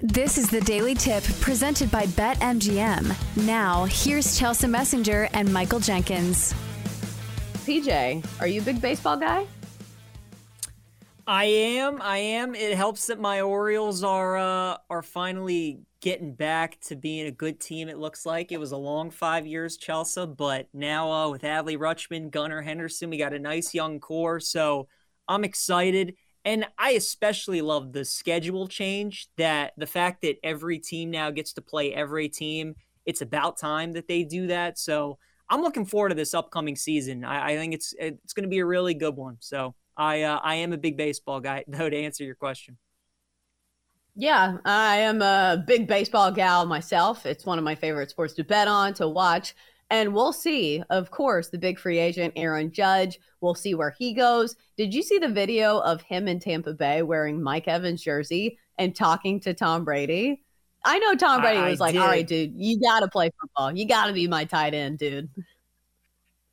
This is the Daily Tip presented by BetMGM. Now, here's Chelsa Messinger and Michael Jenkins. PJ, are you a big baseball guy? I am. I am. It helps that my Orioles are uh, are finally getting back to being a good team. It looks like it was a long five years, Chelsea, but now uh, with Adley Rutschman, Gunnar Henderson, we got a nice young core. So I'm excited. And I especially love the schedule change that the fact that every team now gets to play every team. It's about time that they do that. So I'm looking forward to this upcoming season. I, I think it's it's going to be a really good one. So I uh, I am a big baseball guy, though. To answer your question. Yeah, I am a big baseball gal myself. It's one of my favorite sports to bet on, to watch. And we'll see, of course, the big free agent, Aaron Judge. We'll see where he goes. Did you see the video of him in Tampa Bay wearing Mike Evans' jersey and talking to Tom Brady? I know Tom Brady I, was like, all right, dude, you got to play football. You got to be my tight end, dude.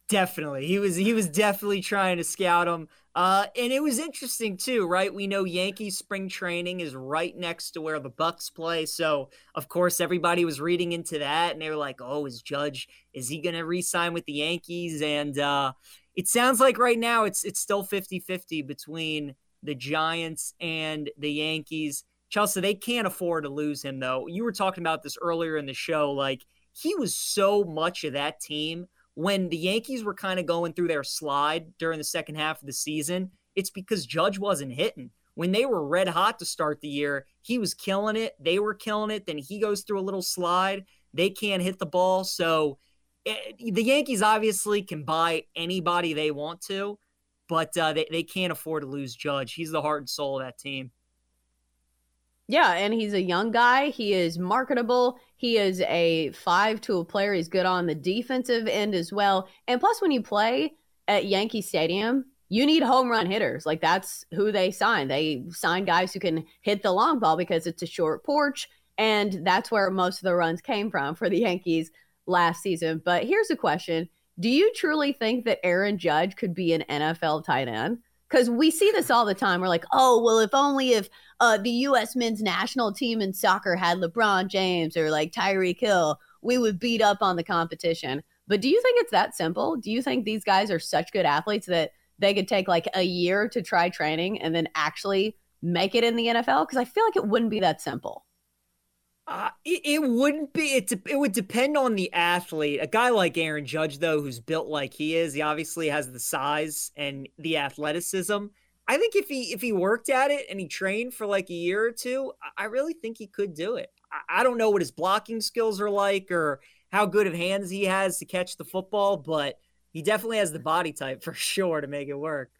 Definitely. He was he was definitely trying to scout him. Uh, and it was interesting too, right? We know Yankees spring training is right next to where the Bucs play, so of course everybody was reading into that, and they were like, "Oh, is Judge is he going to re-sign with the Yankees?" And uh, it sounds like right now it's it's still 50-50 between the Giants and the Yankees. Chelsa, they can't afford to lose him though. You were talking about this earlier in the show, like he was so much of that team when the Yankees were kind of going through their slide during the second half of the season, it's because Judge wasn't hitting. When they were red hot to start the year, he was killing it. They were killing it. Then he goes through a little slide. They can't hit the ball. So it, eh, the Yankees obviously can buy anybody they want to, but uh, they, they can't afford to lose Judge. He's the heart and soul of that team. Yeah, and he's a young guy. He is marketable. He is a five tool player. He's good on the defensive end as well. And plus, when you play at Yankee Stadium, you need home run hitters. Like that's who they sign. They sign guys who can hit the long ball because it's a short porch. And that's where most of the runs came from for the Yankees last season. But here's a question Do you truly think that Aaron Judge could be an NFL tight end? Because we see this all the time. We're like, oh, well, if only if uh, the U.S. men's national team in soccer had LeBron James or like Tyreek Hill, we would beat up on the competition. But do you think it's that simple? Do you think these guys are such good athletes that they could take like a year to try training and then actually make it in the NFL? Because I feel like it wouldn't be that simple. Uh, it, it, wouldn't be. It, it would depend on the athlete. A guy like Aaron Judge, though, who's built like he is, he obviously has the size and the athleticism. I think if he if he worked at it and he trained for like a year or two, I really think he could do it. I, I don't know what his blocking skills are like or how good of hands he has to catch the football, but he definitely has the body type for sure to make it work.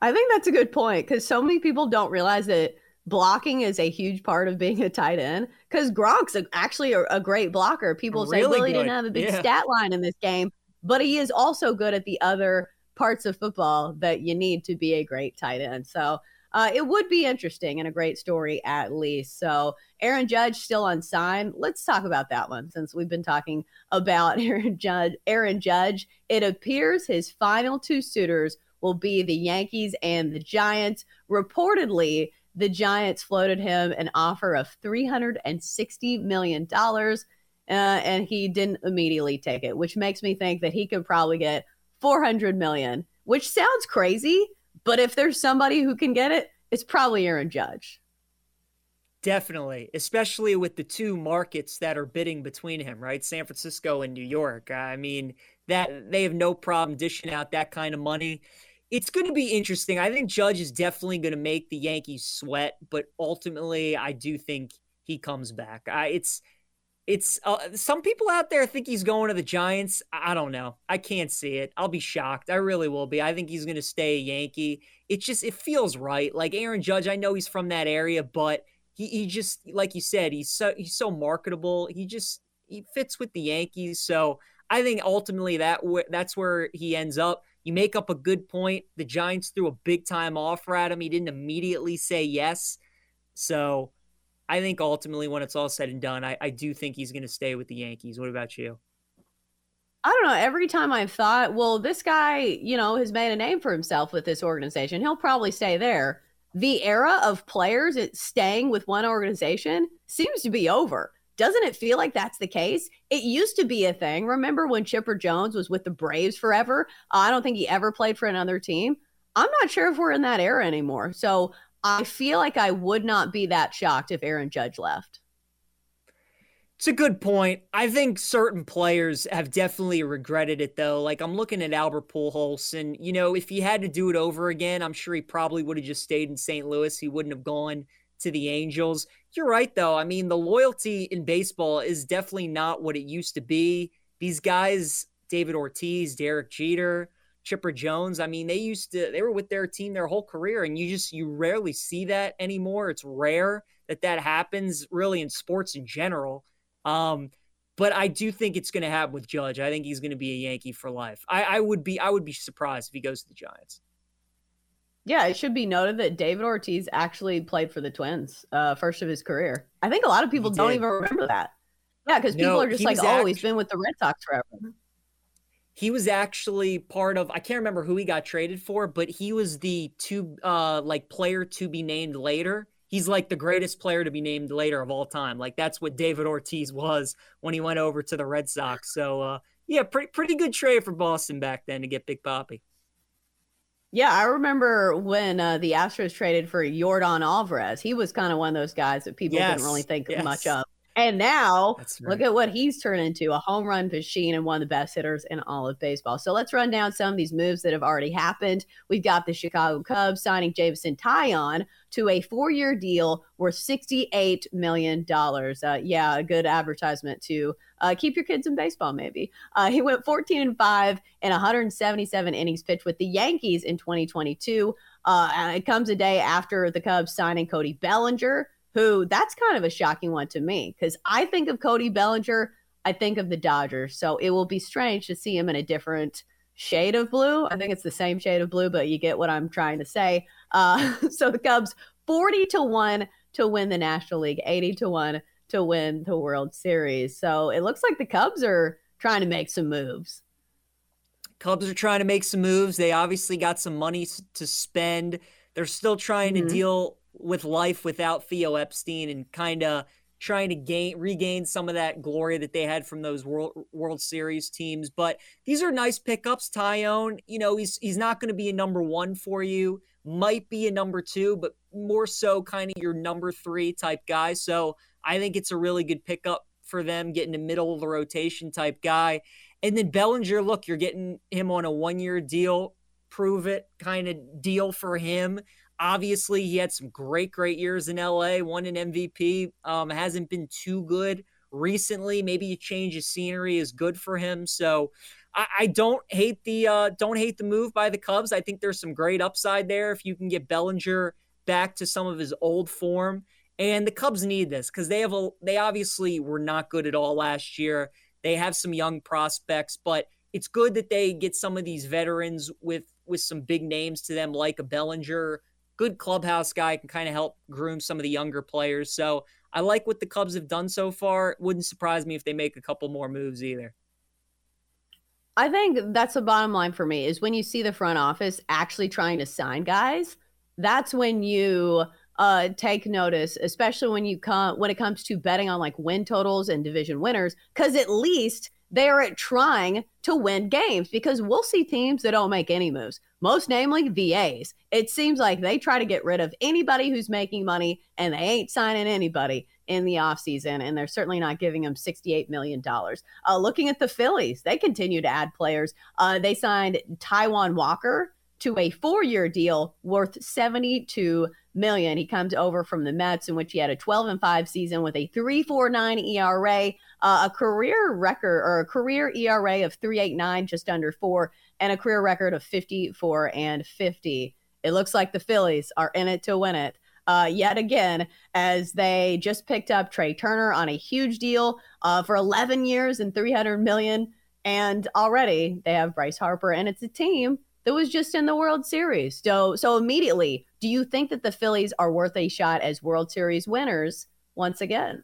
I think that's a good point because so many people don't realize that blocking is a huge part of being a tight end because Gronk's actually a, a, great blocker. People say, well, he didn't have a big yeah. stat line in this game, but he is also good at the other parts of football that you need to be a great tight end. So uh, it would be interesting and a great story at least. So Aaron Judge still unsigned. Let's talk about that one since we've been talking about Aaron Judge. Aaron Judge. It appears his final two suitors will be the Yankees and the Giants. Reportedly, the Giants floated him an offer of $360 million, uh, and he didn't immediately take it, which makes me think that he could probably get 400 million, which sounds crazy, but if there's somebody who can get it, it's probably Aaron Judge. Definitely, especially with the two markets that are bidding between him, right? San Francisco and New York. I mean, that they have no problem dishing out that kind of money it's going to be interesting. I think Judge is definitely going to make the Yankees sweat, but ultimately, I do think he comes back. I, it's it's uh, some people out there think he's going to the Giants. I don't know. I can't see it. I'll be shocked. I really will be. I think he's going to stay a Yankee. It just it feels right. Like Aaron Judge, I know he's from that area, but he he just like you said, he's so he's so marketable. He just he fits with the Yankees. So I think ultimately that that's where he ends up. You make up a good point. The Giants threw a big time offer at him. He didn't immediately say yes. So I think ultimately, when it's all said and done, I, I do think he's going to stay with the Yankees. What about you? I don't know. Every time I've thought, well, this guy, you know, has made a name for himself with this organization. He'll probably stay there. the era of players staying with one organization seems to be over. Doesn't it feel like that's the case? It used to be a thing. Remember when Chipper Jones was with the Braves forever? Uh, I don't think he ever played for another team. I'm not sure if we're in that era anymore. So I feel like I would not be that shocked if Aaron Judge left. It's a good point. I think certain players have definitely regretted it though. Like I'm looking at Albert Pujols, and you know, if he had to do it over again, I'm sure he probably would have just stayed in St. Louis. He wouldn't have gone to the Angels. You're right though. I mean, the loyalty in baseball is definitely not what it used to be. These guys, David Ortiz, Derek Jeter, Chipper Jones, I mean, they used to they were with their team their whole career and you just you rarely see that anymore. It's rare that that happens really in sports in general. Um, but I do think it's going to happen with Judge. I think he's going to be a Yankee for life. I, I would be I would be surprised if he goes to the Giants. Yeah, it should be noted that David Ortiz actually played for the Twins, uh, first of his career. I think a lot of people don't even remember that. Yeah, because people are just like, oh, he's been with the Red Sox forever. He was actually part of I can't remember who he got traded for, but he was the two uh like player to be named later he's like the greatest player to be named later of all time. Like that's what David Ortiz was when he went over to the Red Sox. So uh, yeah, pretty pretty good trade for Boston back then to get Big Poppy. Yeah, I remember when uh, the Astros traded for Yordan Alvarez. He was kind of one of those guys that people yes, didn't really think yes. much of. And now right. look at what he's turned into a home run machine and one of the best hitters in all of baseball. So let's run down some of these moves that have already happened. We've got the Chicago Cubs signing Jameson Taillon to a four year deal worth $68 million. Uh, yeah, a good advertisement to uh, keep your kids in baseball, maybe. Uh, he went 14 and 5 and 177 innings pitched with the Yankees in 2022. Uh, it comes a day after the Cubs signing Cody Bellinger who that's kind of a shocking one to me because I think of Cody Bellinger, I think of the Dodgers. So it will be strange to see him in a different shade of blue. I think it's the same shade of blue, but you get what I'm trying to say. Uh, so the Cubs 40 to 1 to win the National League, 80 to 1 to win the World Series. So it looks like the Cubs are trying to make some moves. Cubs are trying to make some moves. They obviously got some money to spend. They're still trying mm-hmm. to deal with life without Theo Epstein and kind of trying to gain regain some of that glory that they had from those World World Series teams. But these are nice pickups. Taillon, you know, he's he's not going to be a number one for you. Might be a number two, but more so kind of your number three type guy. So I think it's a really good pickup for them, getting a middle of the rotation type guy. And then Bellinger, look, you're getting him on a one year deal, prove it kind of deal for him. Obviously, he had some great, great years in LA, won an MVP. Um, hasn't been too good recently. Maybe a change of scenery is good for him. So I, I don't hate the uh, don't hate the move by the Cubs. I think there's some great upside there if you can get Bellinger back to some of his old form. And the Cubs need this because they have a they obviously were not good at all last year. They have some young prospects, but it's good that they get some of these veterans with with some big names to them, like a Bellinger, good clubhouse guy, can kind of help groom some of the younger players. So I like what the Cubs have done so far. It wouldn't surprise me if they make a couple more moves either. I think that's the bottom line for me is when you see the front office actually trying to sign guys, that's when you uh, take notice, especially when you come when it comes to betting on like win totals and division winners, because at least they are at trying to win games because we'll see teams that don't make any moves, most namely the A's. It seems like they try to get rid of anybody who's making money and they ain't signing anybody in the offseason, and they're certainly not giving them $68 million. Uh, looking at the Phillies, they continue to add players. Uh, they signed Taijuan Walker to a four year deal worth 72 million. He comes over from the Mets, in which he had a 12 and 5 season with a 349 ERA, uh, a career record or a career ERA of 389, just under four, and a career record of 54 and 50. It looks like the Phillies are in it to win it. Uh, yet again, as they just picked up Trea Turner on a huge deal uh, for 11 years and 300 million. And already they have Bryce Harper, and it's a team that was just in the World Series. So, so immediately, do you think that the Phillies are worth a shot as World Series winners once again?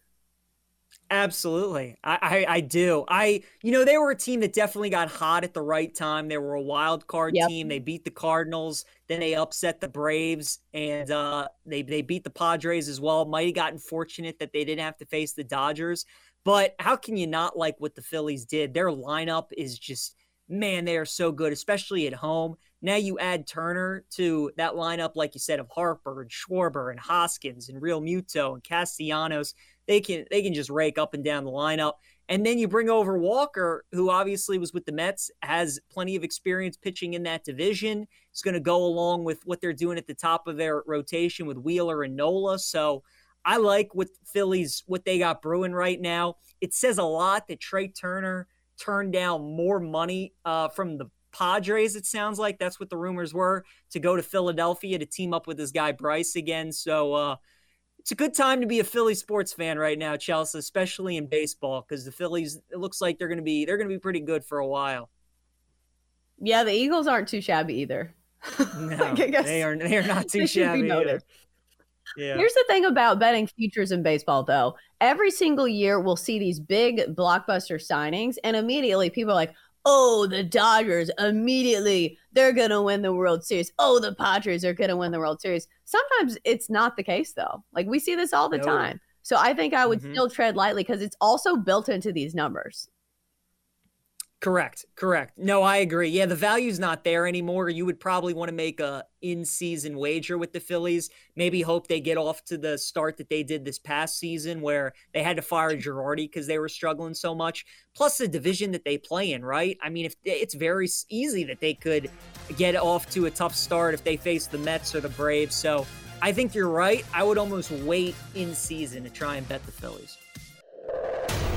Absolutely. I, I, I, do. I you know, they were a team that definitely got hot at the right time. They were a wild card yep. team. They beat the Cardinals, then they upset the Braves, and uh, they they beat the Padres as well. Might have gotten fortunate that they didn't have to face the Dodgers. But how can you not like what the Phillies did? Their lineup is just man, they are so good, especially at home. Now you add Turner to that lineup, like you said, of Harper and Schwarber and Hoskins and Realmuto and Castellanos they can they can just rake up and down the lineup. And then you bring over Walker, who obviously was with the Mets, has plenty of experience pitching in that division. It's going to go along with what they're doing at the top of their rotation with Wheeler and Nola. So I like what Phillies what they got brewing right now. It says a lot that Trea Turner turned down more money uh, from the Padres. It sounds like that's what the rumors were to go to Philadelphia to team up with this guy Bryce again. So uh, it's a good time to be a Philly sports fan right now, Chelsa, especially in baseball, because the Phillies it looks like they're gonna be they're gonna be pretty good for a while. Yeah, the Eagles aren't too shabby either. No, like, they are they are not too shabby either. Yeah. Here's the thing about betting futures in baseball, though. Every single year, we'll see these big blockbuster signings, and immediately people are like, oh, the Dodgers immediately they're going to win the World Series. Oh, the Padres are going to win the World Series. Sometimes it's not the case though. Like we see this all the no. time. So I think I would mm-hmm. still tread lightly because it's also built into these numbers. Correct. Correct. No, I agree. Yeah, the value's not there anymore. You would probably want to make a in-season wager with the Phillies. Maybe hope they get off to the start that they did this past season where they had to fire Girardi because they were struggling so much. Plus the division that they play in, right? I mean, if it's very easy that they could get off to a tough start if they face the Mets or the Braves. So, I think you're right. I would almost wait in season to try and bet the Phillies.